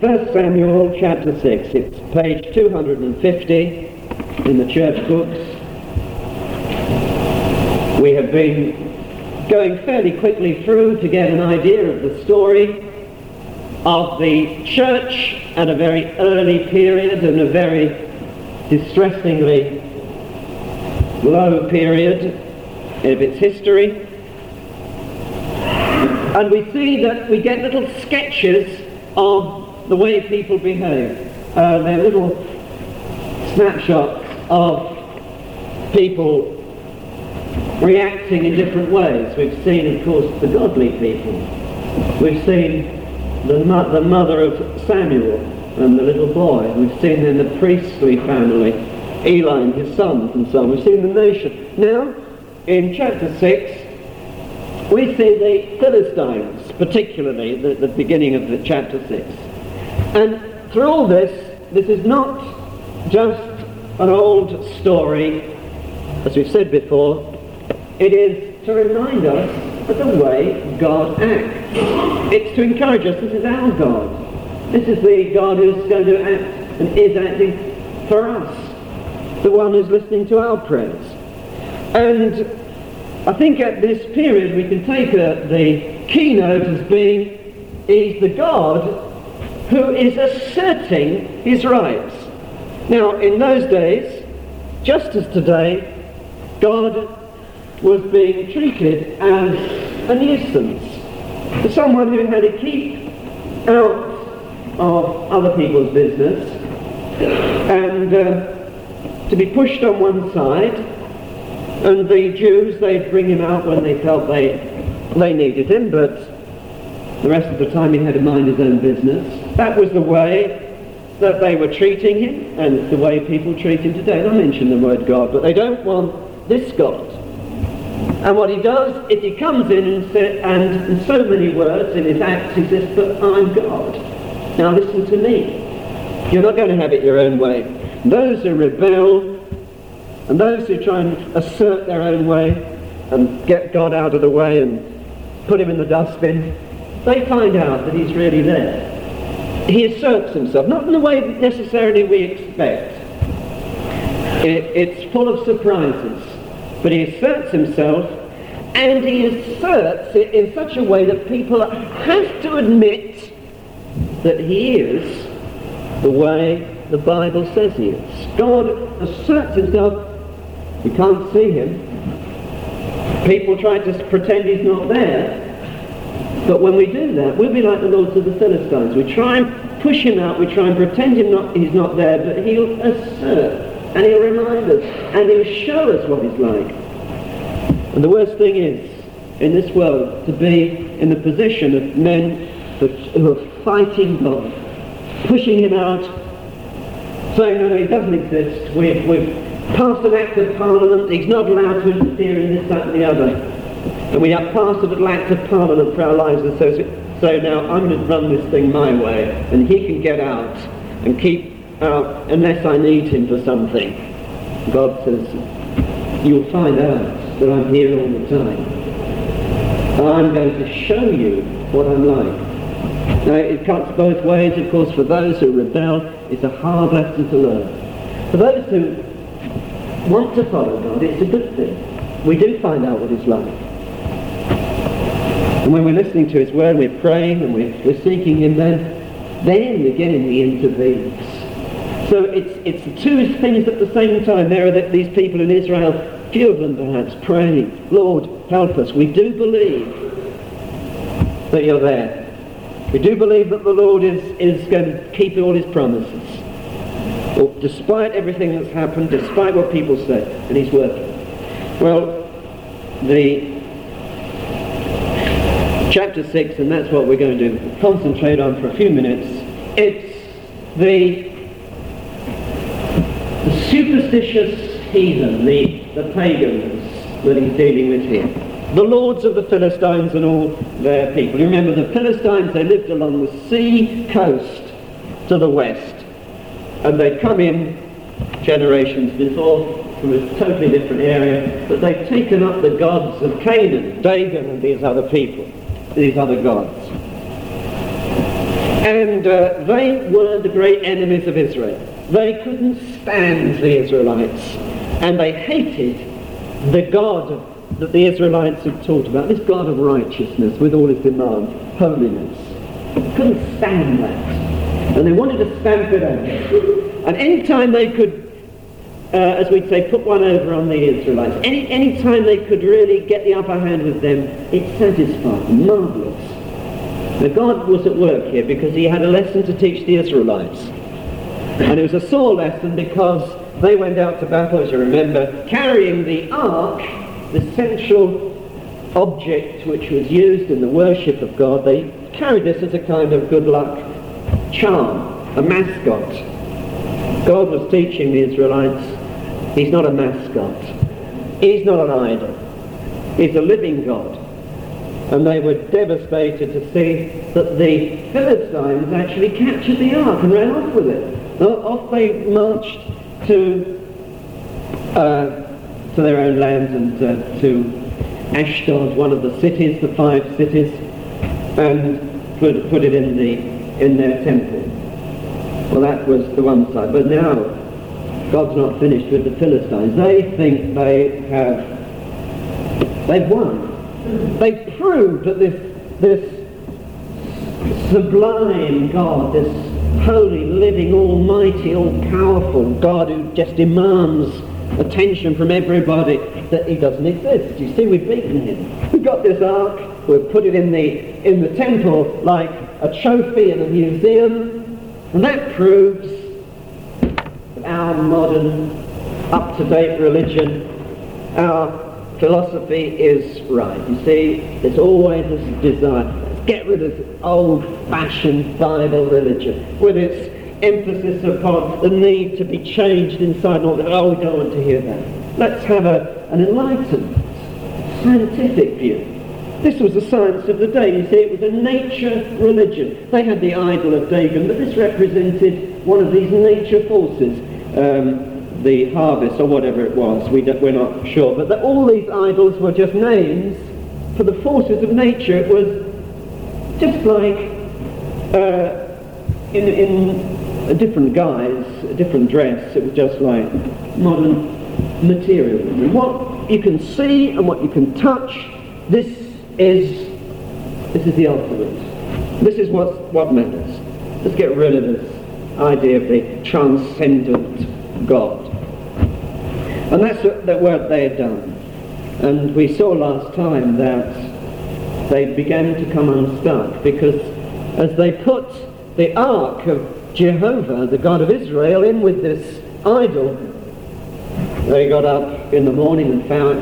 1 Samuel chapter 6. It's page 250 in the church books. We have been going fairly quickly through to get an idea of the story of the church at a very early period and a very distressingly low period of its history. And we see that we get little sketches of the way people behave. Uh, they're little snapshots of people reacting in different ways. We've seen, of course, the godly people. We've seen the, mo- the mother of Samuel and the little boy. We've seen in the priestly family, Eli and his sons and so on. We've seen the nation. Now, in chapter 6, we see the Philistines, particularly the, the beginning of the chapter 6. And through all this, this is not just an old story, as we've said before, it is to remind us of the way God acts. It's to encourage us, this is our God. This is the God who's going to act and is acting for us, the one who's listening to our prayers. And I think at this period we can take a, the keynote as being He's the God who is asserting his rights. Now, in those days, just as today, God was being treated as a nuisance, someone who had to keep out of other people's business and uh, to be pushed on one side. And the Jews, they'd bring him out when they felt they, they needed him, but the rest of the time he had to mind his own business. That was the way that they were treating him, and the way people treat him today. And I mention the word God, but they don't want this God. And what he does is he comes in and, say, and in so many words in his acts he says, but I'm God. Now listen to me. You're not going to have it your own way. Those who rebel and those who try and assert their own way and get God out of the way and put him in the dustbin, they find out that he's really there. He asserts himself, not in the way that necessarily we expect. It, it's full of surprises. But he asserts himself and he asserts it in such a way that people have to admit that he is the way the Bible says he is. God asserts himself. You can't see him. People try to pretend he's not there. But when we do that, we'll be like the lords of the Philistines. We try and push him out. We try and pretend him not, he's not there. But he'll assert. And he'll remind us. And he'll show us what he's like. And the worst thing is, in this world, to be in the position of men who are fighting God, pushing him out, saying, no, no, he doesn't exist. We've, we've passed an act of parliament. He's not allowed to interfere in this, that, and the other. And we have passed an act of parliament for our lives. And so, so now I'm going to run this thing my way, and he can get out and keep out unless I need him for something. God says, you'll find out that I'm here all the time. I'm going to show you what I'm like. Now, it cuts both ways, of course, for those who rebel, it's a hard lesson to learn. For those who want to follow God, it's a good thing. We do find out what He's like. And when we're listening to His Word, we're praying and we're, we're seeking Him, then, then again He intervenes. So it's, it's two things at the same time. There are these people in Israel, few of them perhaps, praying, Lord, help us. We do believe that you're there. We do believe that the Lord is, is going to keep all his promises. Despite everything that's happened, despite what people say, and he's working. Well, the chapter 6, and that's what we're going to concentrate on for a few minutes, it's the, the superstitious heathen, the, the pagans that he's dealing with here the lords of the Philistines and all their people. You remember the Philistines, they lived along the sea coast to the west. And they'd come in generations before from a totally different area, but they've taken up the gods of Canaan, Dagon and these other people, these other gods. And uh, they were the great enemies of Israel. They couldn't stand the Israelites. And they hated the God that the Israelites had taught about, this God of righteousness with all his demands, holiness. Couldn't stand that. And they wanted to stamp it out. And any time they could uh, as we'd say, put one over on the Israelites. Any, any time they could really get the upper hand with them, it satisfied them. Marvellous. Now God was at work here because he had a lesson to teach the Israelites. And it was a sore lesson because they went out to battle, as you remember, carrying the ark, the central object which was used in the worship of God. They carried this as a kind of good luck charm, a mascot. God was teaching the Israelites He's not a mascot. He's not an idol. He's a living God. And they were devastated to see that the Philistines actually captured the ark and ran off with it. Off they marched to uh, to their own lands and uh, to Ashdod, one of the cities, the five cities, and put, put it in the in their temple. Well, that was the one side. But now God's not finished with the Philistines. They think they have, they've won. They've proved that this, this sublime God, this holy, living, almighty, all-powerful God who just demands attention from everybody, that he doesn't exist. You see, we've beaten him. We've got this ark, we've put it in the, in the temple like a trophy in a museum, and that proves our modern, up-to-date religion, our philosophy is right. You see, there's always this desire. Let's get rid of old-fashioned Bible religion with its emphasis upon the need to be changed inside and all that. Oh, we don't want to hear that. Let's have a, an enlightened, scientific view. This was the science of the day. You see, it was a nature religion. They had the idol of Dagon, but this represented one of these nature forces um, the harvest or whatever it was. We we're not sure. But that all these idols were just names for the forces of nature. It was just like uh, in, in a different guise, a different dress. It was just like modern materialism. What you can see and what you can touch, this is this is the ultimate. This is what, what matters. Let's get rid of this idea of the transcendent God. And that's what the work they had done. And we saw last time that they began to come unstuck because as they put the ark of Jehovah, the God of Israel, in with this idol, they got up in the morning and found,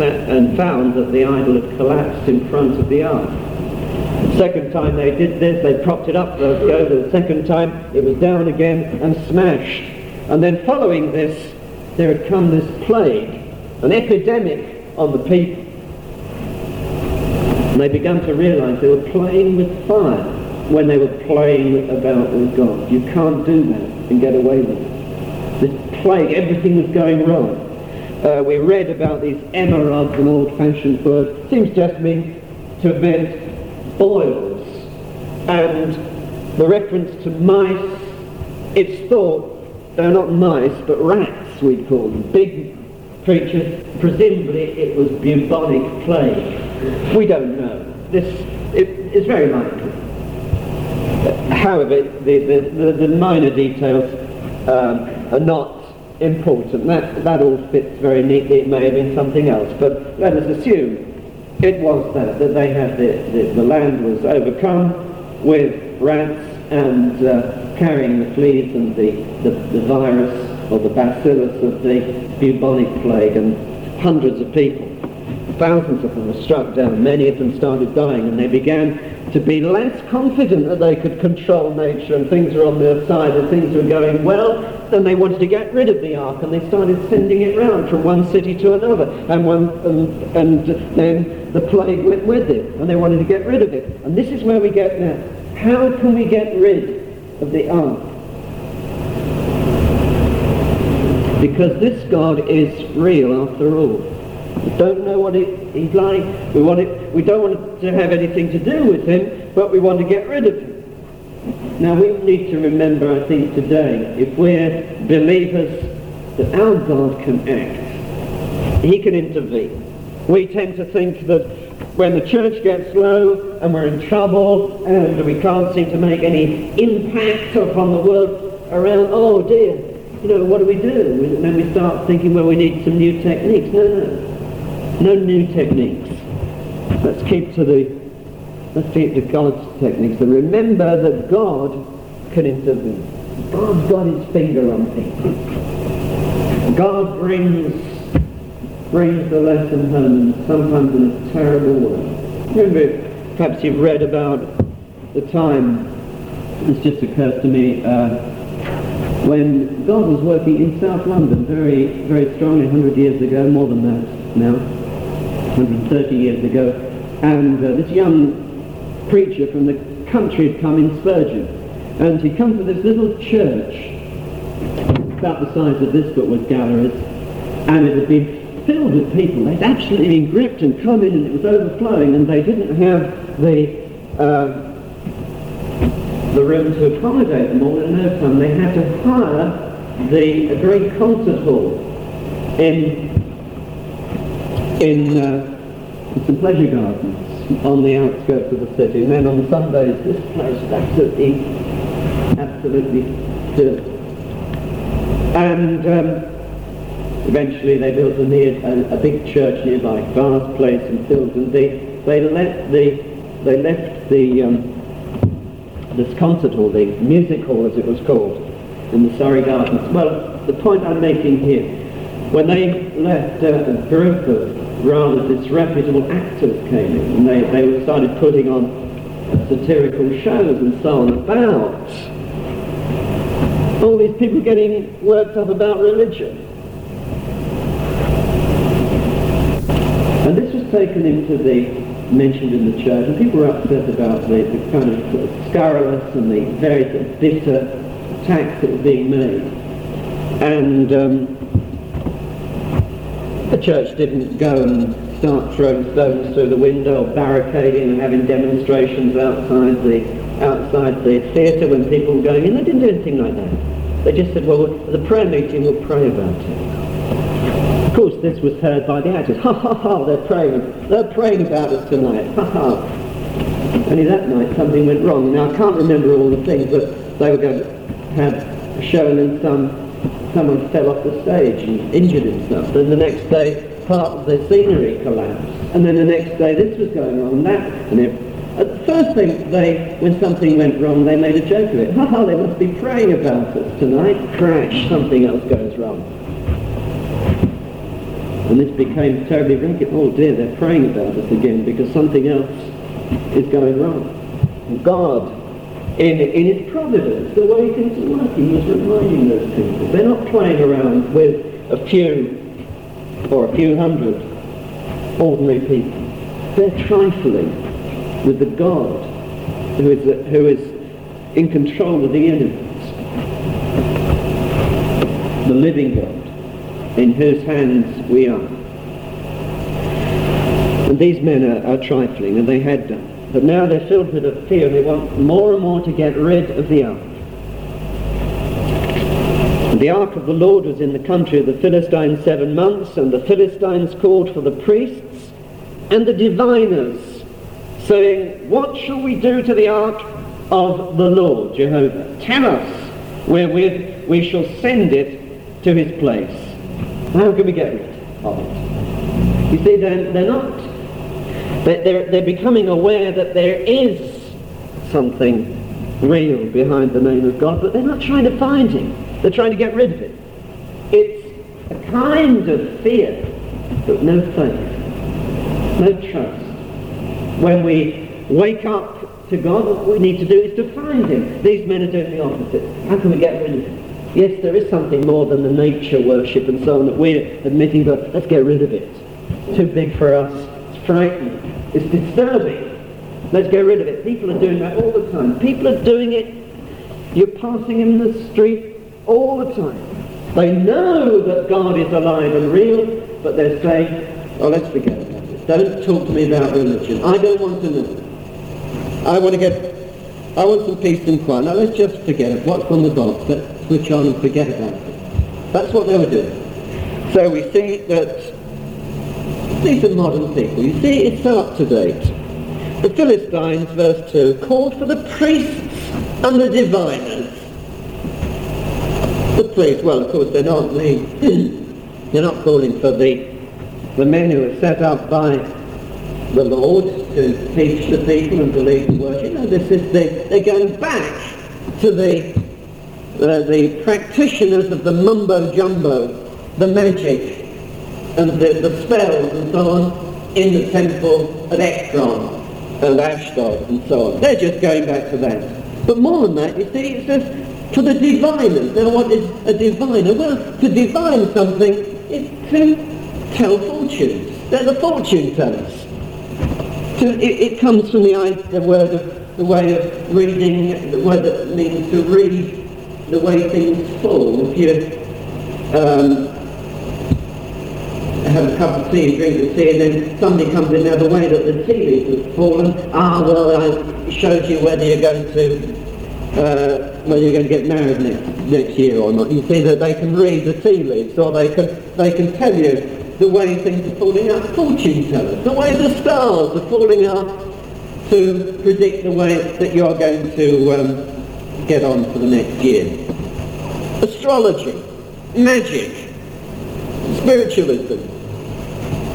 and found that the idol had collapsed in front of the ark. Second time they did this, they propped it up. The second time it was down again and smashed. And then following this, there had come this plague, an epidemic on the people. And they began to realize they were playing with fire when they were playing about with God. You can't do that and get away with it. This plague, everything was going wrong. Uh, we read about these emerods, an old-fashioned word. Seems just me to meant boils. And the reference to mice, it's thought they're not mice, but rats we'd call them. Big creatures. Presumably it was bubonic plague. We don't know. This it, is very likely. However, the, the, the, minor details um, are not important. That, that all fits very neatly. It may have been something else, but let us assume it was that, that they had the, the, the land was overcome with rats and uh, carrying the fleas and the, the, the virus or the bacillus of the bubonic plague and hundreds of people, thousands of them were struck down, many of them started dying and they began to be less confident that they could control nature and things were on their side and things were going well, then they wanted to get rid of the ark and they started sending it round from one city to another and, one, and, and then the plague went with it, and they wanted to get rid of it. And this is where we get now. How can we get rid of the ark? Because this God is real after all. Don't know what he's like. We, want it, we don't want to have anything to do with him, but we want to get rid of him. Now we need to remember, I think, today, if we're believers, that our God can act. He can intervene. We tend to think that when the church gets low and we're in trouble and we can't seem to make any impact upon the world around, oh dear, you know, what do we do? And then we start thinking, well, we need some new techniques. No, no. No new techniques. Let's keep to the let's keep to God's techniques and remember that God can intervene. God's got his finger on things. God brings brings the lesson home, sometimes in a terrible way. Remember, perhaps you've read about the time, this just occurs to me, uh, when God was working in South London very, very strongly 100 years ago, more than that now, 130 years ago, and uh, this young preacher from the country had come in Spurgeon, and he'd come to this little church, about the size of this but with galleries, and it had been filled with people. They'd absolutely been gripped and come in and it was overflowing and they didn't have the uh, the room to accommodate them all in no time. They had to hire the great concert hall in in, uh, some pleasure gardens on the outskirts of the city. And then on Sundays, this place was absolutely, absolutely filled. And um, Eventually they built a, near, a, a big church nearby, vast place and filled, and they, they left the, they left the, um, this concert hall, the music hall as it was called, in the Surrey Gardens. Well, the point I'm making here, when they left, uh, of rather disreputable actors came in, and they, they started putting on satirical shows and so on about all these people getting worked up about religion. And this was taken into the, mentioned in the church, and people were upset about the, the kind of, sort of scurrilous and the very bitter attacks that were being made. And um, the church didn't go and start throwing stones through the window or barricading and having demonstrations outside the outside the theatre when people were going in. They didn't do anything like that. They just said, well, the prayer meeting will pray about it. Of course, this was heard by the actors. Ha ha ha, they're praying. They're praying about us tonight. Ha ha. Only that night something went wrong. Now, I can't remember all the things, but they were going to have a show and then some, someone fell off the stage and injured himself. Then the next day, part of the scenery collapsed. And then the next day, this was going on, that, and it, at first thing, they, when something went wrong, they made a joke of it. Ha ha, they must be praying about us tonight. Crash, something else goes wrong. And this became terribly racket. Oh dear, they're praying about us again because something else is going wrong. God, in, in his providence, the way things are working, was reminding those people. They're not playing around with a few or a few hundred ordinary people. They're trifling with the God who is, who is in control of the universe. The living God in whose hands we are. And these men are, are trifling, and they had done. But now they're filled with a fear, and they want more and more to get rid of the ark. The ark of the Lord was in the country of the Philistines seven months, and the Philistines called for the priests and the diviners, saying, What shall we do to the ark of the Lord, Jehovah? Tell us wherewith we shall send it to his place. How can we get rid of it? You see, they're, they're not. They're, they're becoming aware that there is something real behind the name of God, but they're not trying to find him. They're trying to get rid of it. It's a kind of fear, but no faith, no trust. When we wake up to God, what we need to do is to find him. These men are doing the opposite. How can we get rid of him? Yes, there is something more than the nature worship and so on that we're admitting, but let's get rid of it. Too big for us. It's frightening. It's disturbing. Let's get rid of it. People are doing that all the time. People are doing it. You're passing in the street all the time. They know that God is alive and real, but they're saying, oh, let's forget about it. Don't talk to me about religion. I don't want to know. I want to get I want some peace and quiet. Now let's just forget it. What's on the box? Let's switch on and forget about it. That's what they were doing. So we see that these are modern people. You see, it's so up to date. The Philistines, verse 2, called for the priests and the diviners. The priests, well, of course, they're not the, they're not calling for the, the men who are set up by the Lord to teach the people and to lead the worship. No, this is the, they're going back to the, uh, the practitioners of the mumbo jumbo, the magic, and the, the spells and so on in the temple at Ekron and Ashdod and so on. They're just going back to that. But more than that, you see, it says for the diviners. Now what is a diviner? Well, to divine something is to tell fortunes. They're the fortune tellers. To, it, it, comes from the, the word of the way of reading, the word that means to read the way things fall. If you um, have a cup of tea and drink the tea, and then somebody comes in now the way that the tea leaves has fallen. Ah, well, I showed you whether you're going to uh, whether you're going to get married next next year or not. You see that they can read the tea leaves, or they can they can tell you the way things are falling out. Fortune tellers, the way the stars are falling out to predict the way that you're going to um, get on for the next year. Astrology, magic, spiritualism,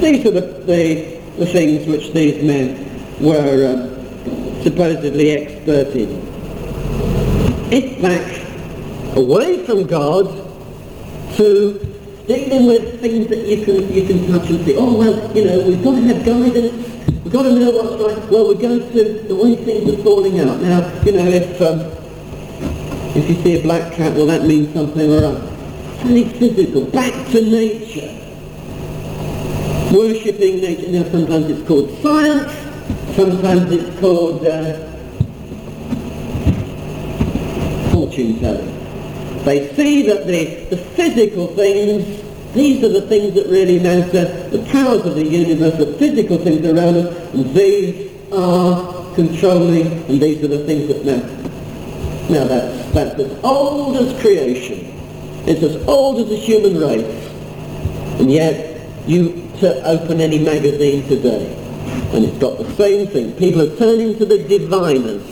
these are the, the, the things which these men were um, supposedly expert in. It's back away from God to dealing with things that you can you can touch and see. Oh well, you know, we've got to have guidance. We've got to know what's right. Well, we're going to the way things are falling out. Now, you know, if um, if you see a black cat, well, that means something or other. Something physical, back to nature worshipping nature. Now sometimes it's called science, sometimes it's called uh, fortune telling. They see that the, the physical things, these are the things that really matter, the powers of the universe, the physical things around us, and these are controlling, and these are the things that matter. Now that's, that's as old as creation. It's as old as the human race. And yet, you to open any magazine today. And it's got the same thing. People are turning to the diviners.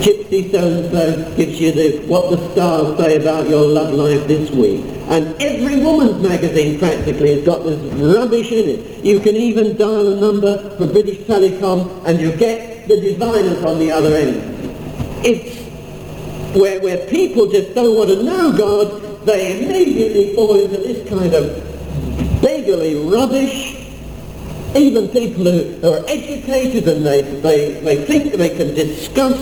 Gypsy so-and-so gives you what the stars say about your love life this week. And every woman's magazine practically has got this rubbish in it. You can even dial a number for British Telecom and you get the diviners on the other end. It's where, where people just don't want to know God, they immediately fall into this kind of beggarly rubbish. Even people who are educated and they, they, they think they can discuss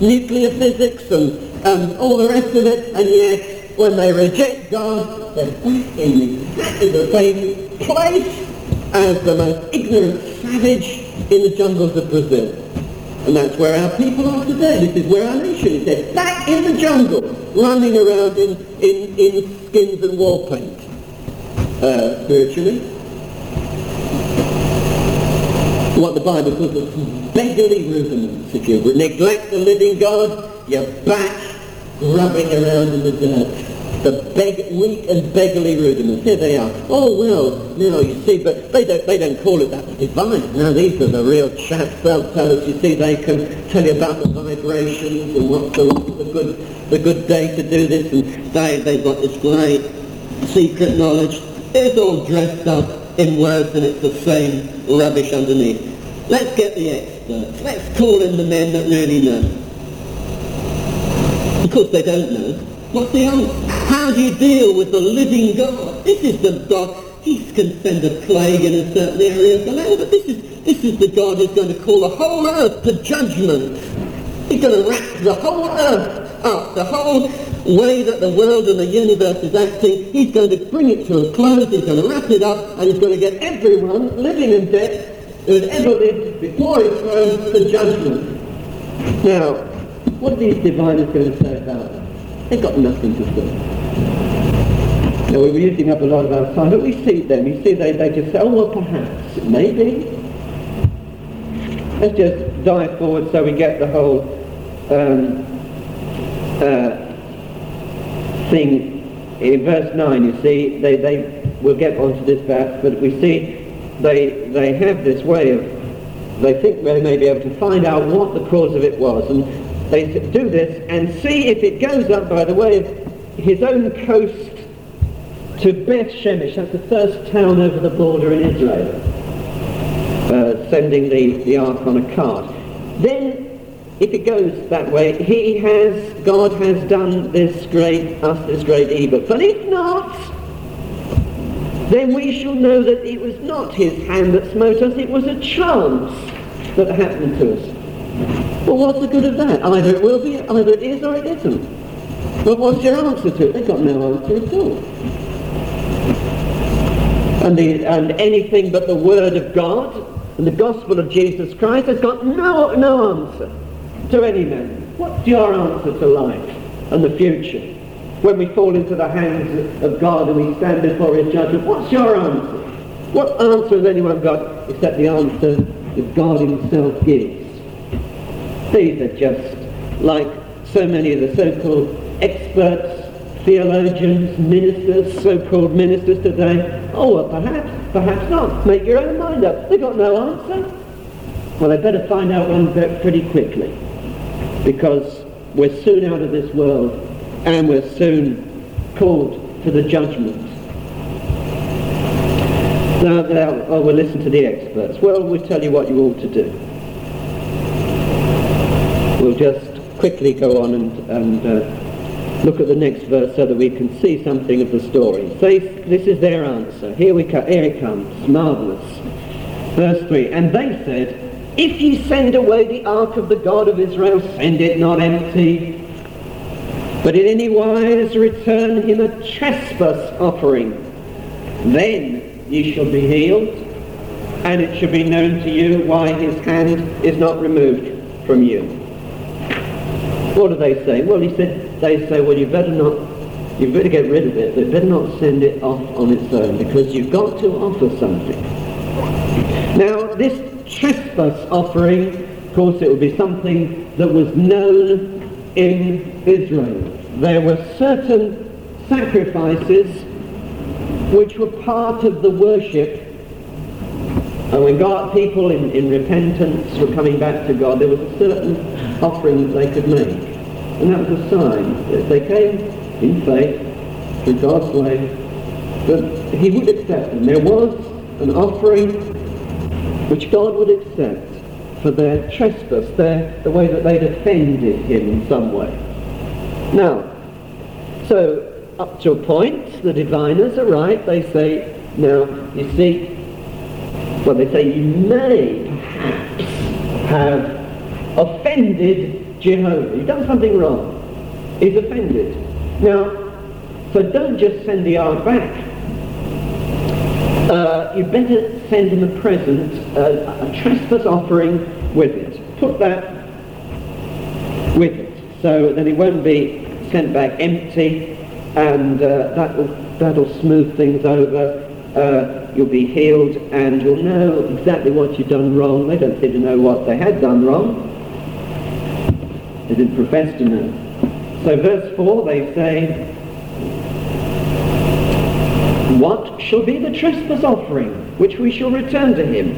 nuclear physics and, and all the rest of it, and yet when they reject God, they're back in exactly the same place as the most ignorant savage in the jungles of Brazil. And that's where our people are today. This is where our nation is. They're back in the jungle, running around in, in, in skins and war paint uh, spiritually. What the Bible calls the beggarly rudiments. If you neglect the living God, you're back grubbing around in the dirt. The beg, weak and beggarly rudiments. Here they are. Oh well, now you see, but they don't they don't call it that divine. Now these are the real chaps, feltos. You see, they can tell you about the vibrations and what's the, the good the good day to do this, and they they've got this great secret knowledge. It's all dressed up in words and it's the same rubbish underneath. Let's get the experts. Let's call in the men that really know. Of course they don't know. What's the answer? How do you deal with the living God? This is the God. He can send a plague in a certain area of the land, but this is, this is the God who's going to call the whole earth to judgment. He's going to wrap the whole earth up, the whole way that the world and the universe is acting, he's going to bring it to a close, he's going to wrap it up, and he's going to get everyone living in debt who has ever lived before his throne to judgment. Now, what are these diviners going to say about that? They've got nothing to say. Now, we were using up a lot of our time, but we see them. You see, they, they just say, oh, well, perhaps, maybe. Let's just dive forward so we get the whole um, uh, thing in verse 9, you see, they, they will get onto this verse, but we see they, they have this way of, they think they may be able to find out what the cause of it was, and they do this and see if it goes up by the way of his own coast to Beth Shemesh, that's the first town over the border in Israel, uh, sending the, the ark on a cart. Then if it goes that way, he has, God has done this great, us this great evil. But if not, then we shall know that it was not his hand that smote us, it was a chance that happened to us. Well, what's the good of that? Either it will be, either it is or it isn't. But what's your answer to it? They've got no answer at all. And, the, and anything but the Word of God and the gospel of Jesus Christ has got no, no answer to any man. What's your answer to life and the future? When we fall into the hands of God and we stand before his judgment, what's your answer? What answer has anyone got except the answer that God himself gives? These are just like so many of the so-called experts, theologians, ministers, so-called ministers today. Oh, well, perhaps, perhaps not. Make your own mind up. They've got no answer. Well, they better find out one pretty quickly because we're soon out of this world and we're soon called to the judgment. Now, now oh, we'll listen to the experts. Well, we'll tell you what you ought to do. We'll just quickly go on and, and uh, look at the next verse so that we can see something of the story. So this is their answer. Here, we co- here it comes. Marvellous. Verse 3. And they said, if ye send away the ark of the God of Israel, send it not empty, but in any wise return him a trespass offering. Then ye shall be healed, and it shall be known to you why his hand is not removed from you. What do they say? Well, he said, they say, well, you better not, you better get rid of it. They better not send it off on its own because you've got to offer something. Now, this trespass offering, of course it would be something that was known in Israel. There were certain sacrifices which were part of the worship. And when God, people in, in repentance were coming back to God, there was a certain offering that they could make. And that was a sign that they came in faith through God's way, that he would accept them. There was an offering which God would accept for their trespass, their, the way that they'd offended him in some way. Now, so up to a point, the diviners are right. They say, now, you see, well, they say you may perhaps have offended Jehovah. You've done something wrong. He's offended. Now, so don't just send the ark back uh, you better send him a present, uh, a trespass offering with it. Put that with it, so that it won't be sent back empty, and uh, that'll, that'll smooth things over. Uh, you'll be healed, and you'll know exactly what you've done wrong. They don't seem to know what they had done wrong. They didn't profess to know. So verse 4, they say, what shall be the trespass offering which we shall return to him?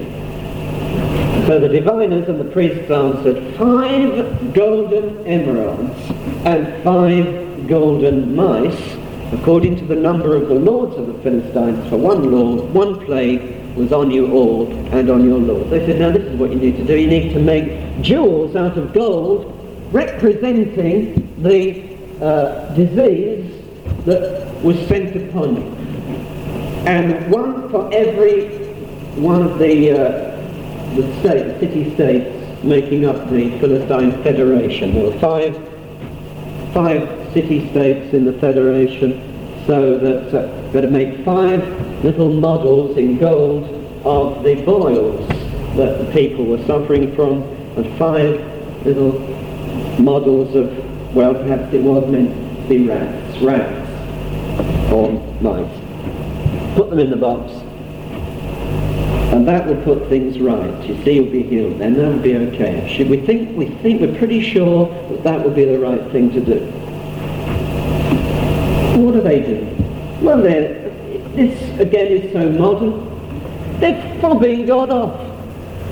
So the diviners and the priests answered, Five golden emerods and five golden mice, according to the number of the lords of the Philistines, for one lord, one plague was on you all and on your lord. They said, now this is what you need to do. You need to make jewels out of gold representing the uh, disease that was sent upon you and one for every one of the, uh, the states, city-states making up the Philistine Federation. There were five, five city-states in the Federation, so that uh, got to make five little models in gold of the boils that the people were suffering from, and five little models of, well, perhaps it was meant to be rats, rats, or mice put them in the box. And that will put things right. You see, you'll be healed then. That'll be okay. Should we think, we think we're pretty sure that that will be the right thing to do. What are they doing? Well, this again is so modern. They're fobbing God off.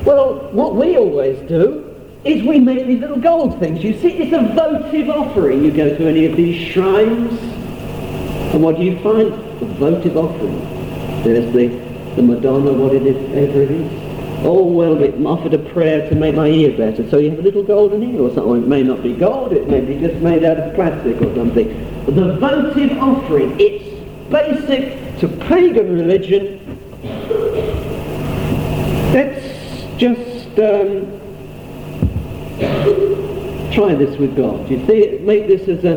Well, what we always do is we make these little gold things. You see, it's a votive offering. You go to any of these shrines, and what do you find? Votive offering. There's the, the Madonna, what it is, ever it is. Oh, well, it offered a prayer to make my ear better, so you have a little golden ear or something. It may not be gold, it may be just made out of plastic or something. The votive offering, it's basic to pagan religion. Let's just um, try this with God. You see, make this as a,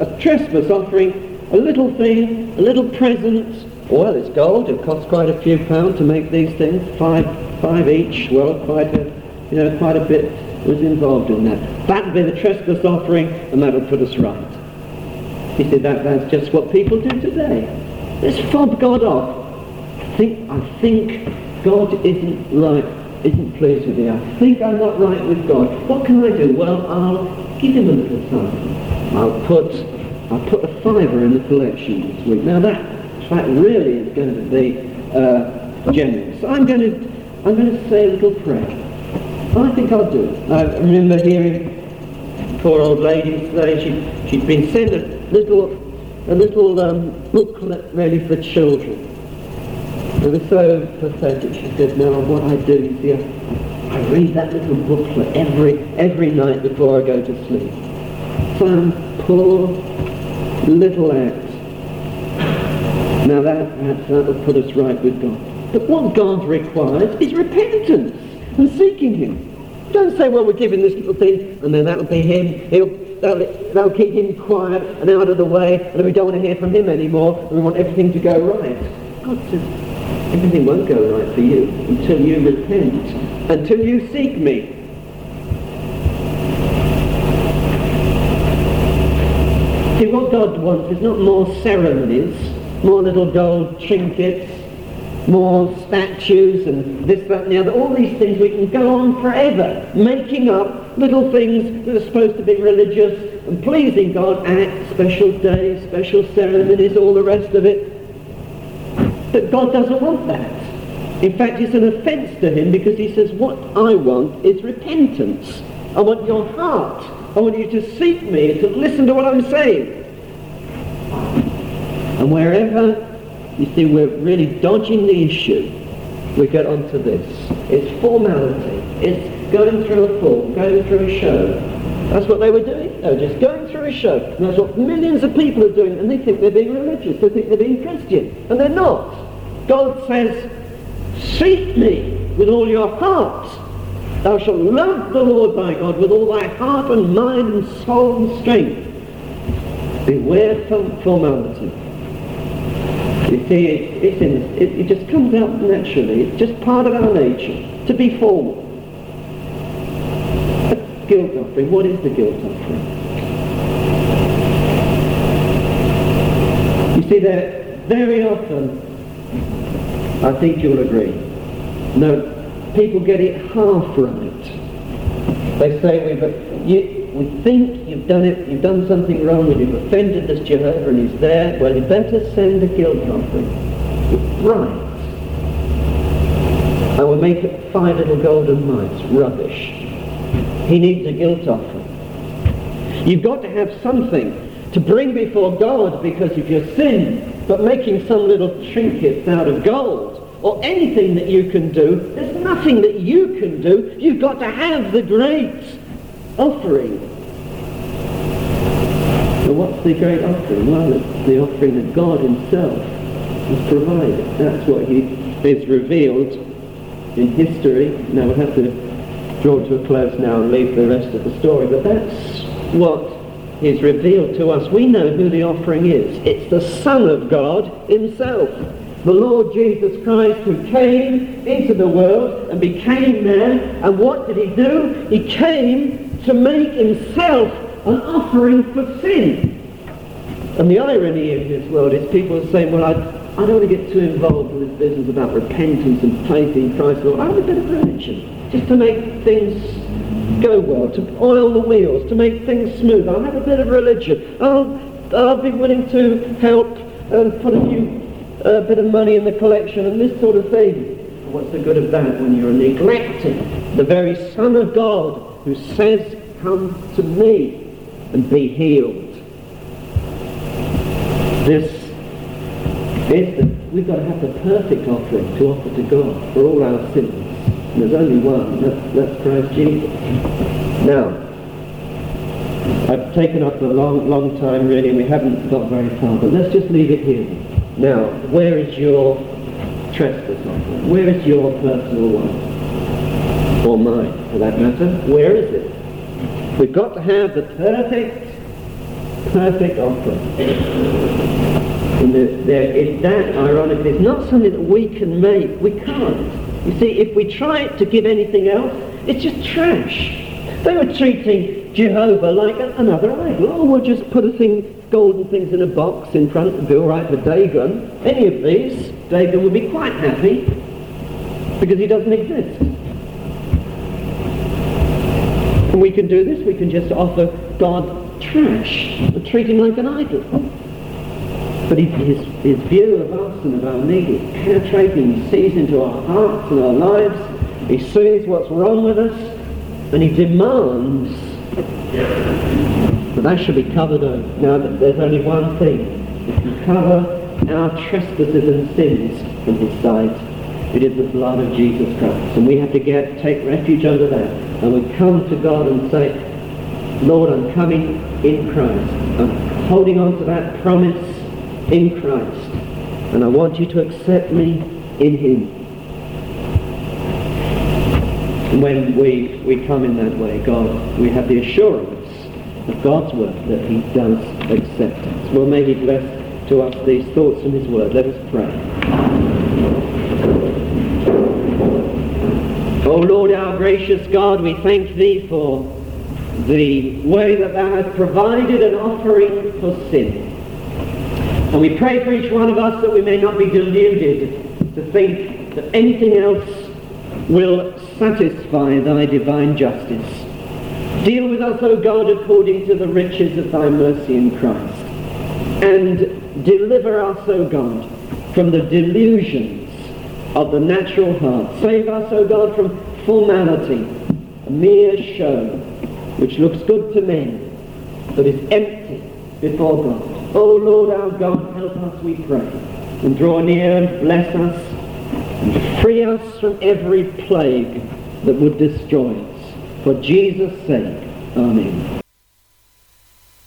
a, a trespass offering, a little thing, a little present. Well, it's gold. It costs quite a few pounds to make these things, five, five each. Well, quite a, you know, quite a bit was involved in that. That'd be the trespass offering, and that'll put us right. He said that, that's just what people do today. Let's fob God off. I think, I think God isn't right, isn't pleased with me. I think I'm not right with God. What can I do? Well, I'll give him a little something. I'll put, I'll put a fiver in the collection this week. Now that, that really is going to be uh, generous. I'm going to, I'm going to say a little prayer. I think I'll do it. I remember hearing poor old lady today. She, she'd been sent a little, a little um, booklet really for children. It was so pathetic. She said, now what I do, you see, I, I read that little booklet every, every night before I go to sleep. Some poor little acts. Now that, that, that will put us right with God. But what God requires is repentance and seeking Him. Don't say, well, we're giving this little thing, and then that'll be Him. He'll, that'll, that'll keep Him quiet and out of the way, and we don't want to hear from Him anymore, and we want everything to go right. God says, everything won't go right for you until you repent, until you seek me. God wants is not more ceremonies, more little gold trinkets, more statues and this, that and the other. All these things we can go on forever, making up little things that are supposed to be religious and pleasing God, acts, special days, special ceremonies, all the rest of it. But God doesn't want that. In fact, it's an offence to him because he says, what I want is repentance. I want your heart. I want you to seek me, to listen to what I'm saying. And wherever you see we're really dodging the issue, we get onto this. It's formality. It's going through a form, going through a show. That's what they were doing. They were just going through a show. And that's what millions of people are doing. And they think they're being religious. They think they're being Christian. And they're not. God says, seek me with all your heart. Thou shalt love the Lord thy God with all thy heart and mind and soul and strength. Beware formality. You see, it, it's in, it, it just comes out naturally. It's just part of our nature to be formal. A guilt offering. What is the guilt offering? You see, there very often, I think you'll agree, no, people get it half right. They say you, we think you've done it, you've done something wrong, and you've offended this Jehovah, and he's there. Well, you better send a guilt offering. Right. I will make it five little golden mites. Rubbish. He needs a guilt offering. You've got to have something to bring before God because of your sin, but making some little trinkets out of gold or anything that you can do, there's nothing that you can do. You've got to have the great offering. What's the great offering? Well, it's the offering that God himself has provided. That's what he is revealed in history. Now we'll have to draw to a close now and leave the rest of the story, but that's what is revealed to us. We know who the offering is. It's the Son of God himself the Lord Jesus Christ who came into the world and became man. And what did he do? He came to make himself an offering for sin. And the irony of this world is people are saying, well, I, I don't want to get too involved in this business about repentance and faith in Christ. Lord. I have a bit of religion, just to make things go well, to oil the wheels, to make things smooth. I'll have a bit of religion. I'll, I'll be willing to help and put a few uh, bit of money in the collection and this sort of thing. What's the good of that when you're neglecting the very Son of God who says, come to me and be healed? This is that we've got to have the perfect offering to offer to God for all our sins. And there's only one, that's, that's Christ Jesus. Now, I've taken up a long, long time really, and we haven't got very far, but let's just leave it here. Now, where is your trespass offering? Where is your personal one? Or mine, for that matter? Where is it? We've got to have the perfect, perfect offering. And there, is that, ironically, it's not something that we can make. We can't. You see, if we try to give anything else, it's just trash. They were treating Jehovah like another idol. Oh, we'll just put a thing, golden things in a box in front of Bill right for Dagon. Any of these, Dagon would be quite happy because he doesn't exist. And we can do this. We can just offer God trash and treat him like an idol. But his, his view of us and of our need is penetrating. He sees into our hearts and our lives. He sees what's wrong with us. And he demands that that should be covered over. Now, there's only one thing. If we cover our trespasses and sins from his sight, it is the blood of Jesus Christ. And we have to get take refuge under that. And we come to God and say, Lord, I'm coming in Christ. I'm holding on to that promise in Christ. And I want you to accept me in him. When we, we come in that way, God, we have the assurance of God's word that he does accept us. Well, may he bless to us these thoughts from his word. Let us pray. O oh Lord, our gracious God, we thank thee for the way that thou hast provided an offering for sin. And we pray for each one of us that we may not be deluded to think that anything else will satisfy thy divine justice. Deal with us, O God, according to the riches of thy mercy in Christ. And deliver us, O God, from the delusions of the natural heart. Save us, O God, from formality, a mere show, which looks good to men, but is empty before God. O Lord our God, help us, we pray, and draw near and bless us, and free us from every plague that would destroy us. For Jesus' sake, Amen.